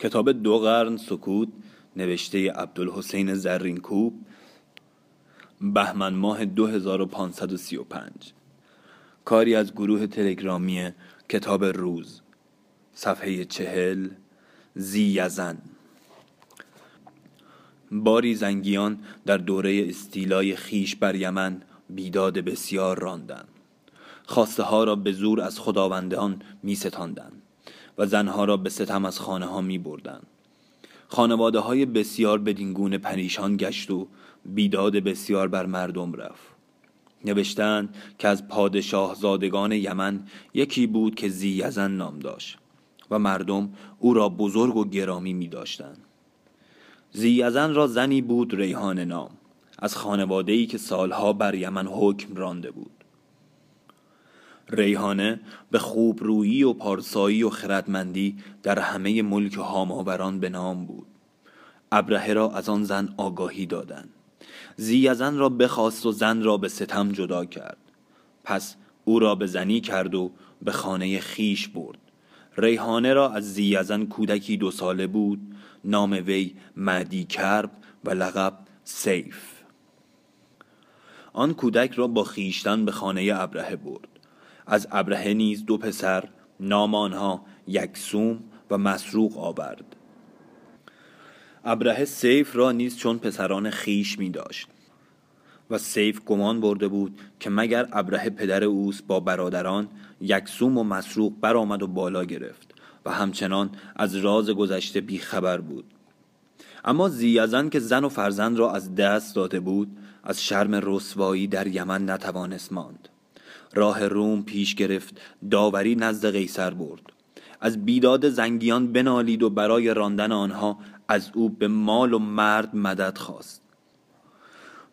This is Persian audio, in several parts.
کتاب دو قرن سکوت نوشته عبدالحسین زرینکوب بهمن ماه 2535 کاری از گروه تلگرامی کتاب روز صفحه چهل زی یزن. باری زنگیان در دوره استیلای خیش بر یمن بیداد بسیار راندند. خواسته ها را به زور از خداوندان می ستاندند و زنها را به ستم از خانه ها می بردن. خانواده های بسیار بدینگونه پریشان گشت و بیداد بسیار بر مردم رفت. نوشتند که از پادشاه زادگان یمن یکی بود که زیزن نام داشت و مردم او را بزرگ و گرامی می داشتند زیزن را زنی بود ریحان نام از خانواده که سالها بر یمن حکم رانده بود. ریحانه به خوب رویی و پارسایی و خردمندی در همه ملک هاماوران به نام بود. ابرهه را از آن زن آگاهی دادند. زیزن را بخواست و زن را به ستم جدا کرد. پس او را به زنی کرد و به خانه خیش برد. ریحانه را از زیزن کودکی دو ساله بود نام وی مدی کرب و لقب سیف. آن کودک را با خیشتن به خانه ابرهه برد. از ابرهه نیز دو پسر نام آنها یکسوم و مسروق آورد. ابرهه سیف را نیز چون پسران خیش می داشت و سیف گمان برده بود که مگر ابرهه پدر اوست با برادران یکسوم و مسروق برآمد و بالا گرفت و همچنان از راز گذشته بیخبر بود. اما زیزن که زن و فرزند را از دست داده بود از شرم رسوایی در یمن نتوانست ماند. راه روم پیش گرفت داوری نزد قیصر برد. از بیداد زنگیان بنالید و برای راندن آنها از او به مال و مرد مدد خواست.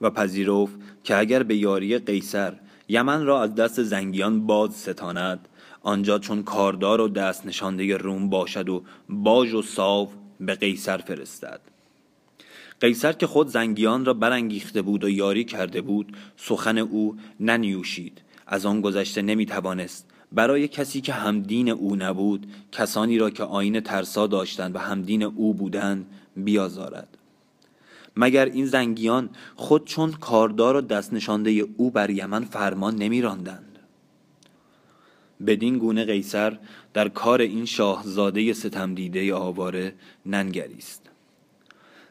و پذیرفت که اگر به یاری قیصر یمن را از دست زنگیان باز ستاند آنجا چون کاردار و دست نشانده روم باشد و باج و ساو به قیصر فرستد. قیصر که خود زنگیان را برانگیخته بود و یاری کرده بود سخن او ننیوشید. از آن گذشته نمی توانست برای کسی که همدین او نبود کسانی را که آین ترسا داشتند و همدین او بودند بیازارد. مگر این زنگیان خود چون کاردار و دست نشانده او بر یمن فرمان نمی راندند بدین گونه قیصر در کار این شاهزاده ستم دیده آواره ننگریست.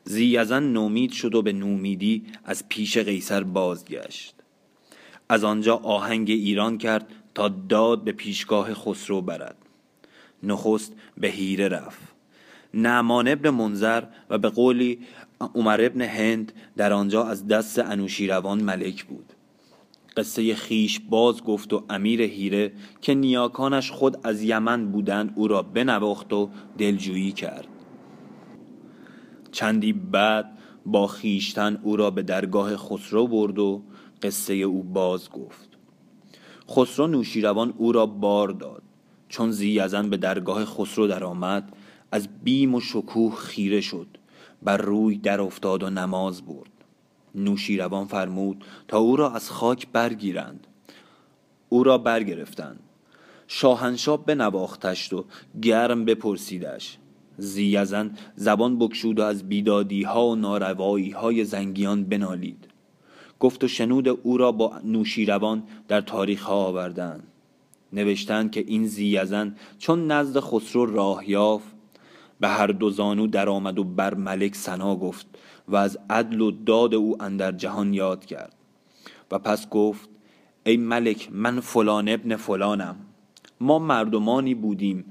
زیزن نومید شد و به نومیدی از پیش قیصر بازگشت. از آنجا آهنگ ایران کرد تا داد به پیشگاه خسرو برد. نخست به هیره رفت. نعمان ابن منظر و به قولی عمر ابن هند در آنجا از دست انوشیروان ملک بود. قصه خیش باز گفت و امیر هیره که نیاکانش خود از یمن بودند او را بنواخت و دلجویی کرد. چندی بعد با خیشتن او را به درگاه خسرو برد و قصه او باز گفت. خسرو نوشیروان او را بار داد. چون زیزن به درگاه خسرو درآمد از بیم و شکوه خیره شد. بر روی در افتاد و نماز برد. نوشیروان فرمود تا او را از خاک برگیرند. او را برگرفتند. شاهنشاه بنواختش و گرم بپرسیدش. زیزن زبان بکشود و از بیدادی ها و ناروایی های زنگیان بنالید. گفت و شنود او را با نوشیروان در تاریخ ها آوردند. نوشتند که این زیزن چون نزد خسرو راه یافت به هر دو زانو درآمد و بر ملک سنا گفت و از عدل و داد او اندر جهان یاد کرد. و پس گفت ای ملک من فلان ابن فلانم. ما مردمانی بودیم.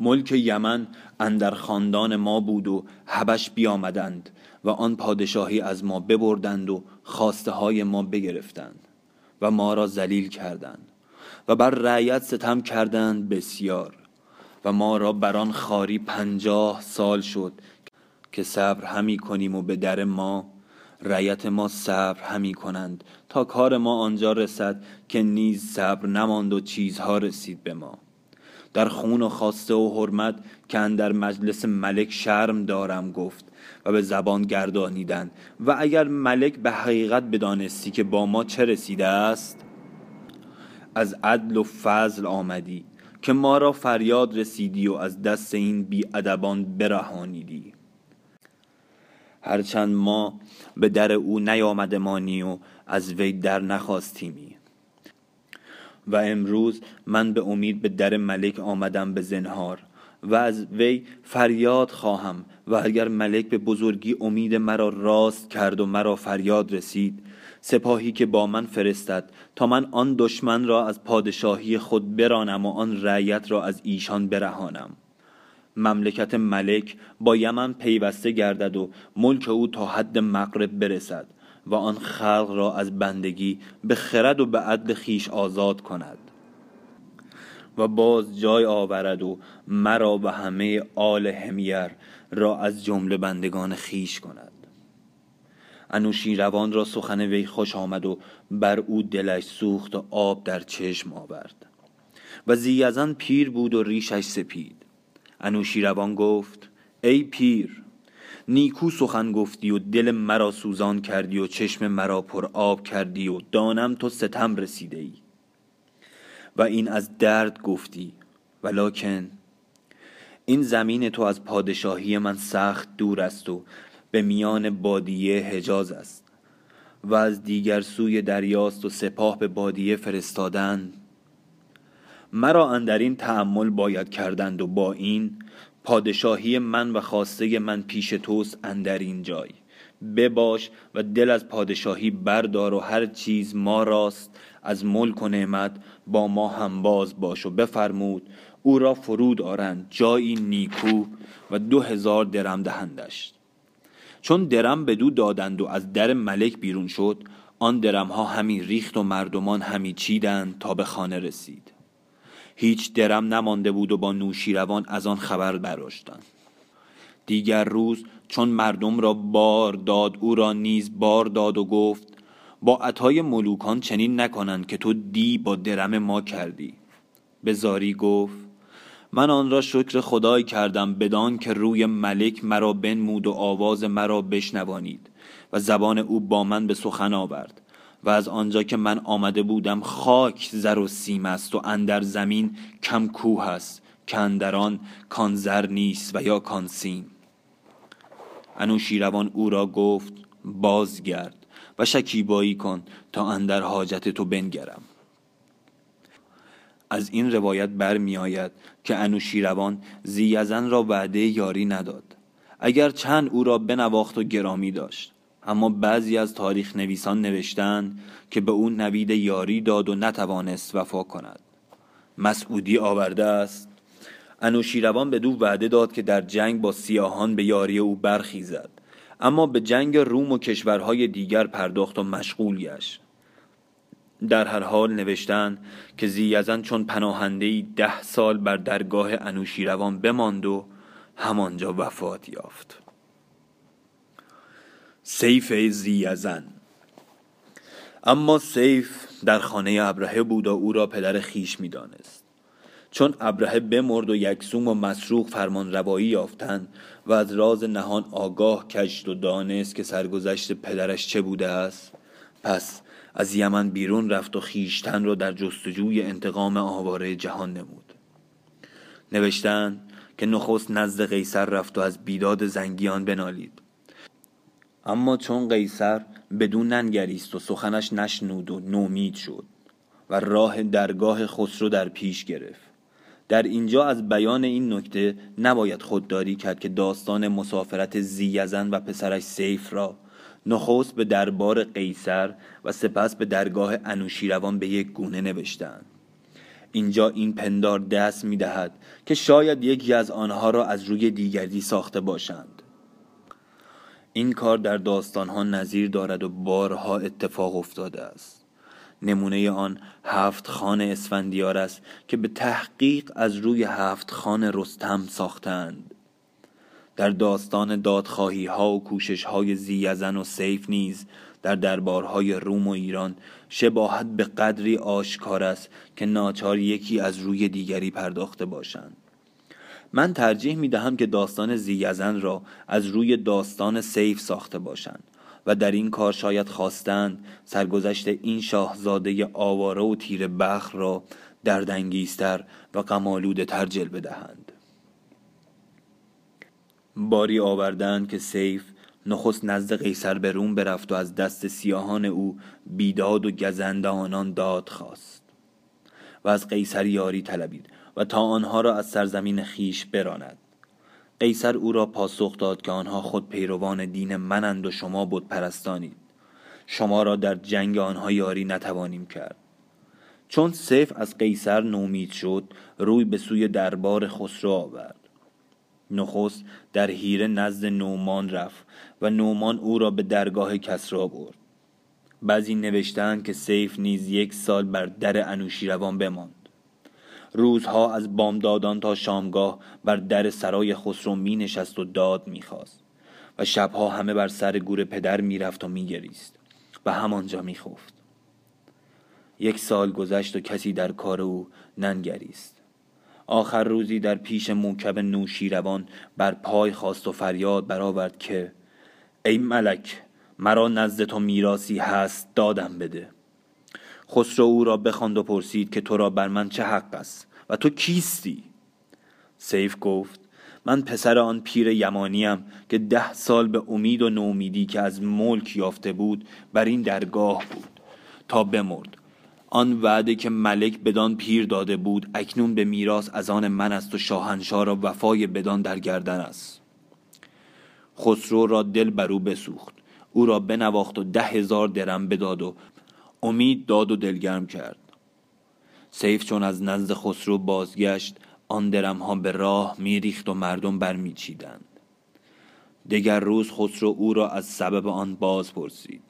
ملک یمن اندر خاندان ما بود و هبش بیامدند. و آن پادشاهی از ما ببردند و خواسته های ما بگرفتند و ما را ذلیل کردند و بر رعیت ستم کردند بسیار و ما را بر آن خاری پنجاه سال شد که صبر همی کنیم و به در ما رعیت ما صبر همی کنند تا کار ما آنجا رسد که نیز صبر نماند و چیزها رسید به ما. در خون و خواسته و حرمت که در مجلس ملک شرم دارم گفت و به زبان گردانیدن. و اگر ملک به حقیقت بدانستی که با ما چه رسیده است از عدل و فضل آمدی که ما را فریاد رسیدی و از دست این بی ادبان برهانیدی. هرچند ما به در او نیامدمانی و از وی در نخواستیمی. و امروز من به امید به در ملک آمدم به زنهار و از وی فریاد خواهم و اگر ملک به بزرگی امید مرا راست کرد و مرا فریاد رسید سپاهی که با من فرستد تا من آن دشمن را از پادشاهی خود برانم و آن رعیت را از ایشان برهانم. مملکت ملک با یمن پیوسته گردد و ملک او تا حد مغرب برسد. و آن خلق را از بندگی به خرد و به عدل خیش آزاد کند. و باز جای آورد و مرا و همه آل همیر را از جمله بندگان خیش کند. انوشیروان را سخن وی خوش آمد و بر او دلش سوخت و آب در چشم آورد. و زیزن پیر بود و ریشش سپید. انوشیروان گفت ای پیر نیکو سخن گفتی و دل مرا سوزان کردی و چشم مرا پر آب کردی و دانم تو ستم رسیده ای و این از درد گفتی ولکن این زمین تو از پادشاهی من سخت دور است و به میان بادیه حجاز است و از دیگر سوی دریاست و سپاه به بادیه فرستادن مرا اندرین تحمل باید کردند و با این پادشاهی من و خواسته من پیش توست اندر این جای. بباش و دل از پادشاهی بردار و هر چیز ما راست. از ملک و نعمت با ما هم باز باش و بفرمود او را فرود آرند جایی نیکو و دو هزار درم دهندش. چون درم به دو دادند و از در ملک بیرون شد آن درم ها همی ریخت و مردمان همی چیدند تا به خانه رسید. هیچ درم نمانده بود و با نوشیروان از آن خبر براشتند دیگر روز چون مردم را بار داد او را نیز بار داد و گفت با عطای ملوکان چنین نکنند که تو دی با درم ما کردی. به زاری گفت من آن را شکر خدای کردم بدان که روی ملک مرا بنمود و آواز مرا بشنوانید و زبان او با من به سخن آورد. و از آنجا که من آمده بودم خاک زر و سیم است و اندر زمین کم کوه است که اندران کان زر نیست و یا کان سیم. انوشیروان او را گفت بازگرد و شکیبایی کن تا اندر حاجت تو بنگرم. از این روایت برمی آید که انوشیروان زیزن را وعده یاری نداد. اگر چند او را بنواخت و گرامی داشت. اما بعضی از تاریخ نویسان نوشتند که به او نوید یاری داد و نتوانست وفا کند. مسعودی آورده است. انوشیروان به دو وعده داد که در جنگ با سیاهان به یاری او برخیزد. اما به جنگ روم و کشورهای دیگر پرداخت و مشغول گشت. در هر حال نوشتن که زیزن چون پناهنده ده سال بر درگاه انوشیروان بماند و همانجا وفات یافت. سیف زیزن اما سیف در خانه ابرهه بود و او را پدر خیش می‌دانست. چون ابرهه بمرد و یکسوم و مسروق فرمان روایی یافتند و از راز نهان آگاه کشت و دانست که سرگذشت پدرش چه بوده است پس از یمن بیرون رفت و خیشتن را در جستجوی انتقام آواره جهان نمود. نوشتن که نخست نزد قیصر رفت و از بیداد زنگیان بنالید. اما چون قیصر بدون ننگریست و سخنش نشنود و نومید شد و راه درگاه خسرو در پیش گرفت. در اینجا از بیان این نکته نباید خودداری کرد که داستان مسافرت زیزن و پسرش سیف را نخست به دربار قیصر و سپس به درگاه انوشیروان به یک گونه نوشتند. اینجا این پندار دست می دهد که شاید یکی از آنها را از روی دیگری ساخته باشند. این کار در داستانها نظیر دارد و بارها اتفاق افتاده است. نمونه آن هفت خان اسفندیار است که به تحقیق از روی هفت خان رستم ساختند. در داستان دادخواهی ها و کوشش های زیزن و سیف نیز در دربارهای روم و ایران شباهت به قدری آشکار است که ناچار یکی از روی دیگری پرداخته باشند. من ترجیح می دهم که داستان زیزن را از روی داستان سیف ساخته باشند و در این کار شاید خواستند سرگذشت این شاهزاده آواره و تیر بخر را دردانگیزتر و غمالوده تر جلوه دهند. باری آوردند که سیف نخست نزد قیصر به روم برفت و از دست سیاهان او بیداد و گزنده آنان داد خواست و از قیصر یاری طلبید. و تا آنها را از سرزمین خیش براند. قیصر او را پاسخ داد که آنها خود پیروان دین منند و شما بود پرستانید شما را در جنگ آنها یاری نتوانیم کرد. چون سیف از قیصر نومید شد روی به سوی دربار خسرو آورد. نخست در هیره نزد نومان رفت و نومان او را به درگاه کسرا برد. بعضی نوشتند که سیف نیز یک سال بر در انوشیروان بماند. روزها از بامدادان تا شامگاه بر در سرای خسرو می نشست و داد می خواست و شبها همه بر سر گور پدر می رفت و می گریست و همانجا می خفت. یک سال گذشت و کسی در کار او ننگریست آخر روزی در پیش موکب نوشیروان بر پای خواست و فریاد برآورد که ای ملک مرا نزد تو میراسی هست دادم بده خسرو او را بخواند و پرسید که تو را بر من چه حق است و تو کیستی؟ سیف گفت من پسر آن پیر یمانیم که ده سال به امید و نومیدی که از ملک یافته بود بر این درگاه بود تا بمرد. آن وعده که ملک بدان پیر داده بود اکنون به میراث از آن من است و شاهنشاه را وفای بدان در گردن است. خسرو را دل بر او بسوخت او را بنواخت و ده هزار درم بداد و امید داد و دلگرم کرد. سیف چون از نزد خسرو بازگشت آن درم ها به راه میریخت و مردم برمیچیدند. دگر روز خسرو او را از سبب آن باز پرسید.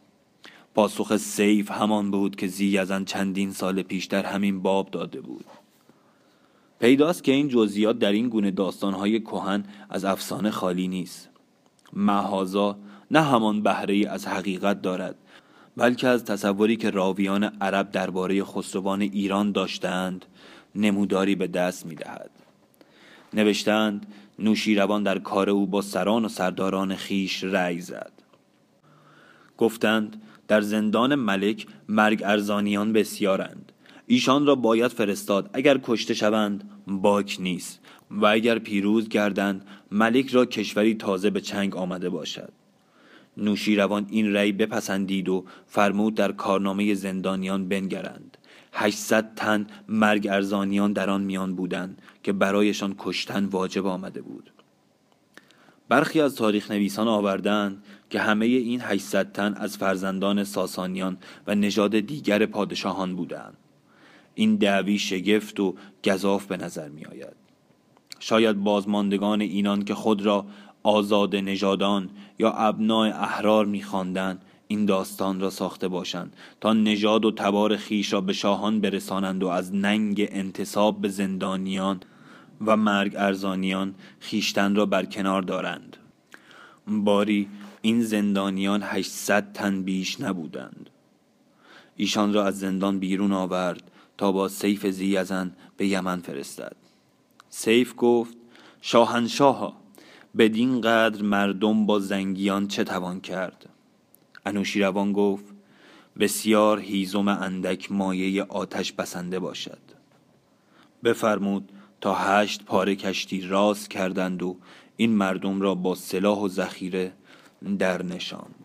پاسخ سیف همان بود که زیزن چندین سال پیشتر همین باب داده بود. پیداست که این جزئیات در این گونه داستانهای کهن از افسانه خالی نیست. محازا نه همان بهره از حقیقت دارد بلکه از تصوری که راویان عرب درباره خسروان ایران داشتند نموداری به دست می دهد. نوشتند نوشیروان در کار او با سران و سرداران خیش رأی زد. گفتند در زندان ملک مرگ ارزانیان بسیارند. ایشان را باید فرستاد. اگر کشته شوند باک نیست. و اگر پیروز گردند ملک را کشوری تازه به چنگ آمده باشد. نوشیروان این رأی بپسندید و فرمود در کارنامه زندانیان بنگرند. 800 تن مرگ ارزانیان در آن میان بودند که برایشان کشتن واجب آمده بود. برخی از تاریخ نویسان آوردند که همه این 800 تن از فرزندان ساسانیان و نژاد دیگر پادشاهان بودند. این دعوی شگفت و گذاف به نظر می آید شاید بازماندگان اینان که خود را آزاد نژادان یا ابناع احرار میخواندند این داستان را ساخته باشند تا نژاد و تبار خیش را به شاهان برسانند و از ننگ انتصاب به زندانیان و مرگ ارزانیان خیشتن را بر کنار دارند. باری این زندانیان 800 تن بیش نبودند. ایشان را از زندان بیرون آورد تا با سیف زیزن به یمن فرستد. سیف گفت شاهنشاها بدین قدر مردم با زنگیان چه توان کرد؟ انوشیروان گفت بسیار هیزم اندک مایه آتش بسنده باشد. بفرمود تا هشت پاره کشتی راست کردند و این مردم را با سلاح و ذخیره در نشاند.